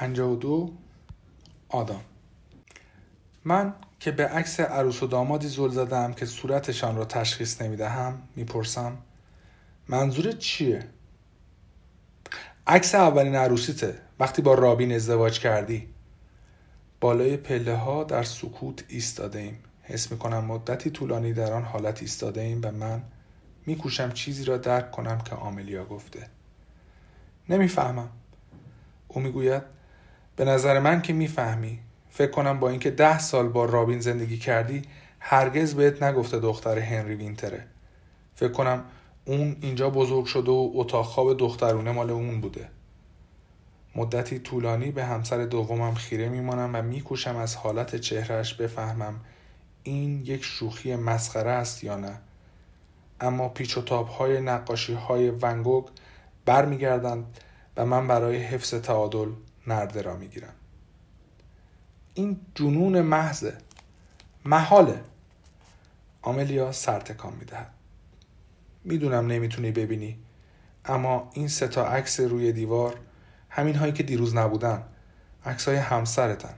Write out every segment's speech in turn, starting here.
52 آدام من که به عکس عروس و دامادی زل زدم که صورتشان را تشخیص نمی‌دهم می‌پرسم منظور چیه؟ عکس اولین عروسیته. وقتی با رابین ازدواج کردی. بالای پله ها در سکوت ایستاده ایم حس می‌کنم مدتی طولانی در آن حالت ایستاده ایم و من میکوشم چیزی را درک کنم که آملیا گفته. نمی‌فهمم. او می‌گوید به نظر من که می‌فهمی. فکر کنم با اینکه ده سال با رابین زندگی کردی هرگز بهت نگفته دختر هنری وینتره. فکر کنم اون اینجا بزرگ شده و اتاق خواب دخترونه مال اون بوده. مدتی طولانی به همسر دومم خیره میمانم و میکوشم از حالت چهرهش بفهمم این یک شوخی مسخره است یا نه. اما پیچ و تاب های نقاشی های ونگوگ برمیگردند و من برای حفظ تعادل نرده را می‌گیرم این جنون محضه. محاله. آملیا سرتکان می‌دهد. می‌دونم نمی‌تونی ببینی اما این سه تا عکس روی دیوار همین هایی که دیروز نبودن عکس های همسرتن.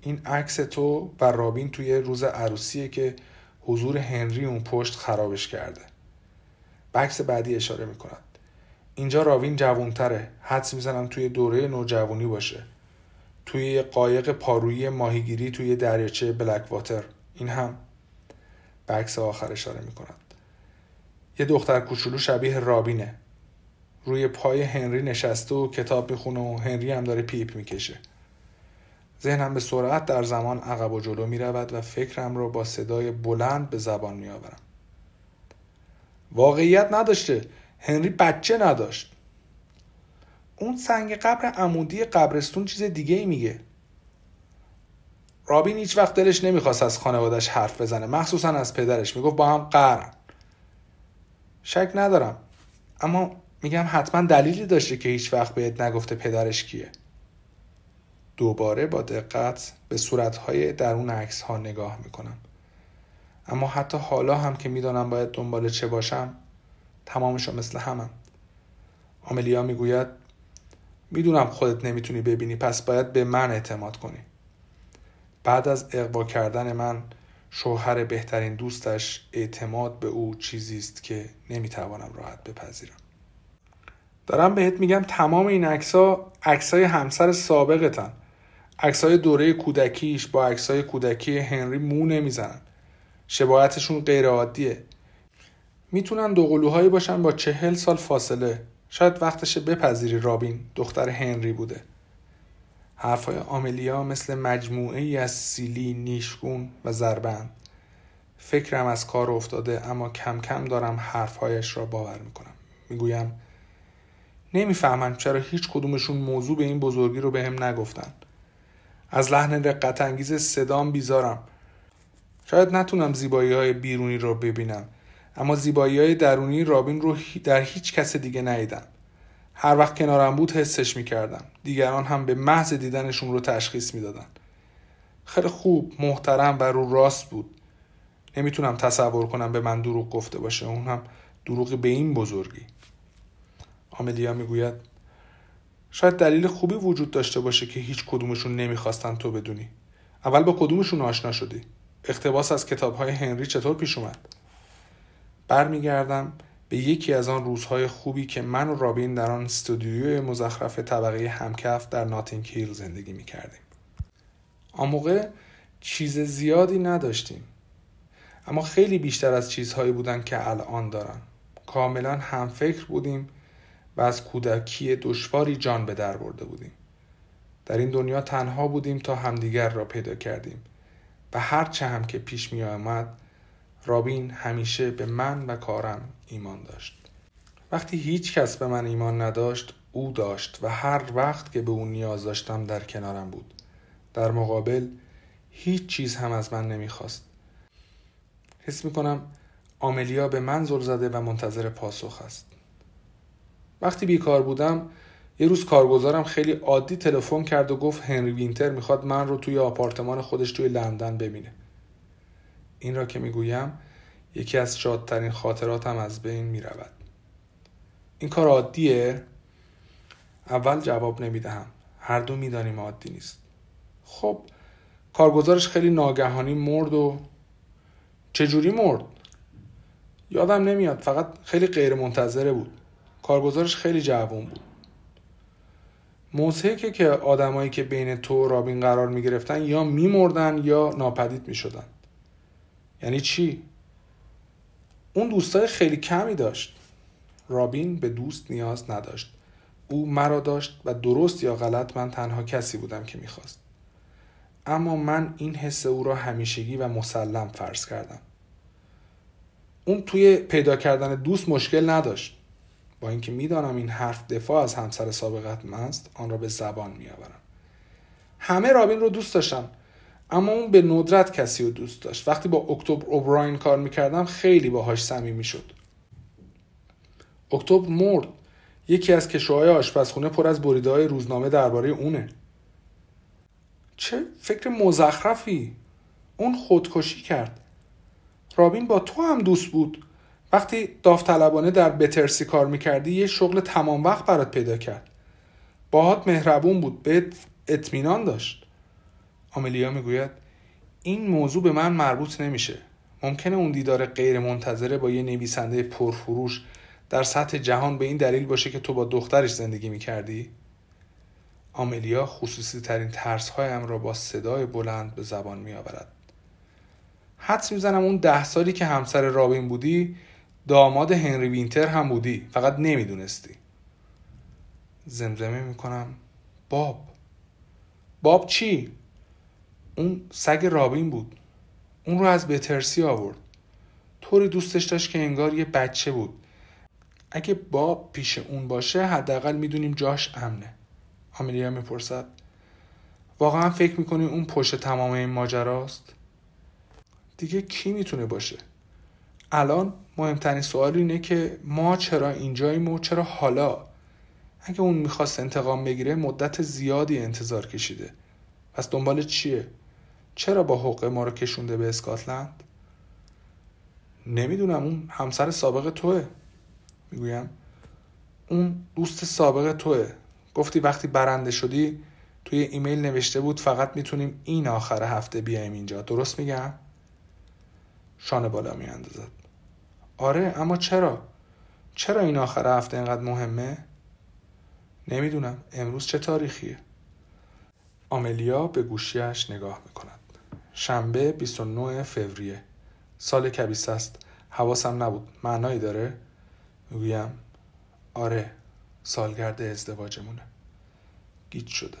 این عکس تو و رابین توی روز عروسیه که حضور هنری اون پشت خرابش کرده. به عکس بعدی اشاره می‌کند. اینجا راوین جوونتره حدس می‌زنم توی دوره نوجوانی باشه. توی قایق پارویی ماهیگیری توی دریاچه بلک واتر این هم به عکس آخر اشاره می‌کند. یه دختر کوچولو شبیه رابینه. روی پای هنری نشسته و کتاب می‌خونه و هنری هم داره پیپ می‌کشه. ذهنم به سرعت در زمان عقب و جلو می‌رود و فکرم را با صدای بلند به زبان میآورم. واقعیت نداشته. هنری بچه نداشت. اون سنگ قبر عمودی قبرستون چیز دیگه ای میگه. رابین هیچ وقت دلش نمی‌خواست از خانوادش حرف بزنه. مخصوصا از پدرش. می‌گفت با هم قرن. شک ندارم. اما میگم حتما دلیلی داشته که هیچ وقت بهت نگفته پدرش کیه. دوباره با دقت به صورتهای درون عکس ها نگاه می‌کنم. اما حتی حالا هم که می‌دانم باید دنبال چه باشم تمامشو مثل همم. آملیا می‌گوید می‌دونم خودت نمی‌تونی ببینی پس باید به من اعتماد کنی. بعد از اقوا کردن من شوهر بهترین دوستش اعتماد به او چیزی است که نمی‌توانم راحت بپذیرم. دارم بهت میگم تمام این عکس‌ها عکسای همسر سابقتن. عکسای دوره کودکیش با عکسای کودکی هنری مو نمی‌زنن. شباهتشون غیر عادیه می‌تونن دوقلوهایی باشن با چهل سال فاصله. شاید وقتش بپذیری رابین دختر هنری بوده. حرفای آملیا مثل مجموعه ای از سیلی، نیشگون و زربند فکرم از کار افتاده اما کم کم دارم حرفهایش را باور می‌کنم. می‌گویم نمی‌فهمم چرا هیچ کدومشون موضوع به این بزرگی رو به هم نگفتن. از لحن رقت انگیز صدام بیزارم. شاید نتونم زیبایی های بیرونی رو ببینم. اما زیبایی های درونی رابین رو در هیچ کس دیگه ندیدم هر وقت کنارم بود حسش می‌کردم. دیگران هم به محض دیدنشون رو تشخیص می‌دادن. خیلی خوب محترم و رو راست بود. نمی‌تونم تصور کنم به من دروغ گفته باشه. اون هم دروغ به این بزرگی. آملیا می‌گوید شاید دلیل خوبی وجود داشته باشه که هیچ کدومشون نمی‌خواستن تو بدونی. اول با کدومشون آشنا شدی؟ اقتباس از کتاب های هنری چطور پیش اومد؟ برمیگردم به یکی از آن روزهای خوبی که من و رابین در آن استودیوی مزخرف طبقه همکف در ناتینگ هیل زندگی می کردیم. آن موقع چیز زیادی نداشتیم. اما خیلی بیشتر از چیزهایی بودن که الان دارن. کاملا هم فکر بودیم و از کودکی دشواری جان به در برده بودیم. در این دنیا تنها بودیم تا همدیگر را پیدا کردیم. و هرچه هم که پیش می آمد رابین همیشه به من و کارم ایمان داشت. وقتی هیچ کس به من ایمان نداشت او داشت و هر وقت که به او نیاز داشتم در کنارم بود. در مقابل هیچ چیز هم از من نمی‌خواست. حس می‌کنم آملیا به من زل زده و منتظر پاسخ است. وقتی بیکار بودم یه روز کارگزارم خیلی عادی تلفن کرد و گفت هنری وینتر می‌خواد من رو توی آپارتمان خودش توی لندن ببینه. این را که می‌گویم یکی از شادترین خاطراتم از بین می‌رود. این کار عادیه؟ اول جواب نمی‌دهم. هر دو می‌دانیم عادی نیست. خب کارگزارش خیلی ناگهانی مرد و چجوری مرد؟ یادم نمیاد فقط خیلی غیر منتظره بود. کارگزارش خیلی جوان بود. موضحکه که آدمایی که بین تو و رابین قرار می گرفتن یا میمردن یا ناپدید می شدن. یعنی چی؟ اون دوستای خیلی کمی داشت. رابین به دوست نیاز نداشت. او مرا داشت و درست یا غلط من تنها کسی بودم که می‌خواست. اما من این حس او را همیشگی و مسلم فرض کردم. اون توی پیدا کردن دوست مشکل نداشت. با اینکه می‌دانم این حرف دفاع از همسر سابقت من است آن را به زبان میآورم. همه رابین رو دوست داشتم. اما اون به ندرت کسی رو دوست داشت. وقتی با اکتبر اوبراین کار می‌کردم خیلی باهاش صمیمی شد. اکتبر مرد. یکی از کشوهای آشپزخونه پر از بریده های روزنامه درباره اونه. چه فکر مزخرفی. اون خودکشی کرد. رابین با تو هم دوست بود. وقتی داوطلبانه در بترسی کار می‌کردی یه شغل تمام وقت برات پیدا کرد. باهات مهربون بود. بهت اطمینان داشت. آملیا می‌گوید این موضوع به من مربوط نمیشه ممکنه اون دیدار غیر منتظره با یه نویسنده پرفروش در سطح جهان به این دلیل باشه که تو با دخترش زندگی می‌کردی؟ آملیا خصوصی ترین ترس هایم را با صدای بلند به زبان می آورد. حدس می‌زنم اون ده سالی که همسر رابین بودی داماد هنری وینتر هم بودی فقط نمی‌دونستی زمزمه می‌کنم باب باب چی؟ اون سگ رابین بود. اون رو از بترسی آورد. طوری دوستش داشت که انگار یه بچه بود. اگه باب پیش اون باشه حداقل می‌دونیم جاش امنه. آملیا می‌پرسد. واقعا فکر می‌کنی اون پشت تمام این ماجراست؟ دیگه کی می‌تونه باشه؟ الان مهمترین سوال اینه که ما چرا اینجاییم و چرا حالا؟ اگه اون می‌خواست انتقام بگیره مدت زیادی انتظار کشیده. پس دنبال چیه؟ چرا با حقه ما رو کشونده به اسکاتلند؟ نمی‌دونم اون همسر سابق توه می‌گویم. اون دوست سابق توه. گفتی وقتی برنده شدی توی ایمیل نوشته بود فقط می‌تونیم این آخر هفته بیایم اینجا. درست میگم؟ شانه بالا میاندازد. آره اما چرا؟ چرا این آخر هفته اینقدر مهمه؟ نمی‌دونم. امروز چه تاریخیه؟ آملیا به گوشیش نگاه می‌کند. شنبه 29 فوریه. سال کبیس است. حواسم نبود. معنایی داره؟ می‌گویم. آره سالگرد ازدواجمونه. گیت شده.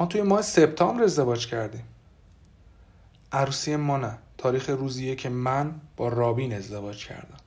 ما توی ماه سپتامبر ازدواج کردیم. عروسی ما نه. تاریخ روزیه که من با رابین ازدواج کردم.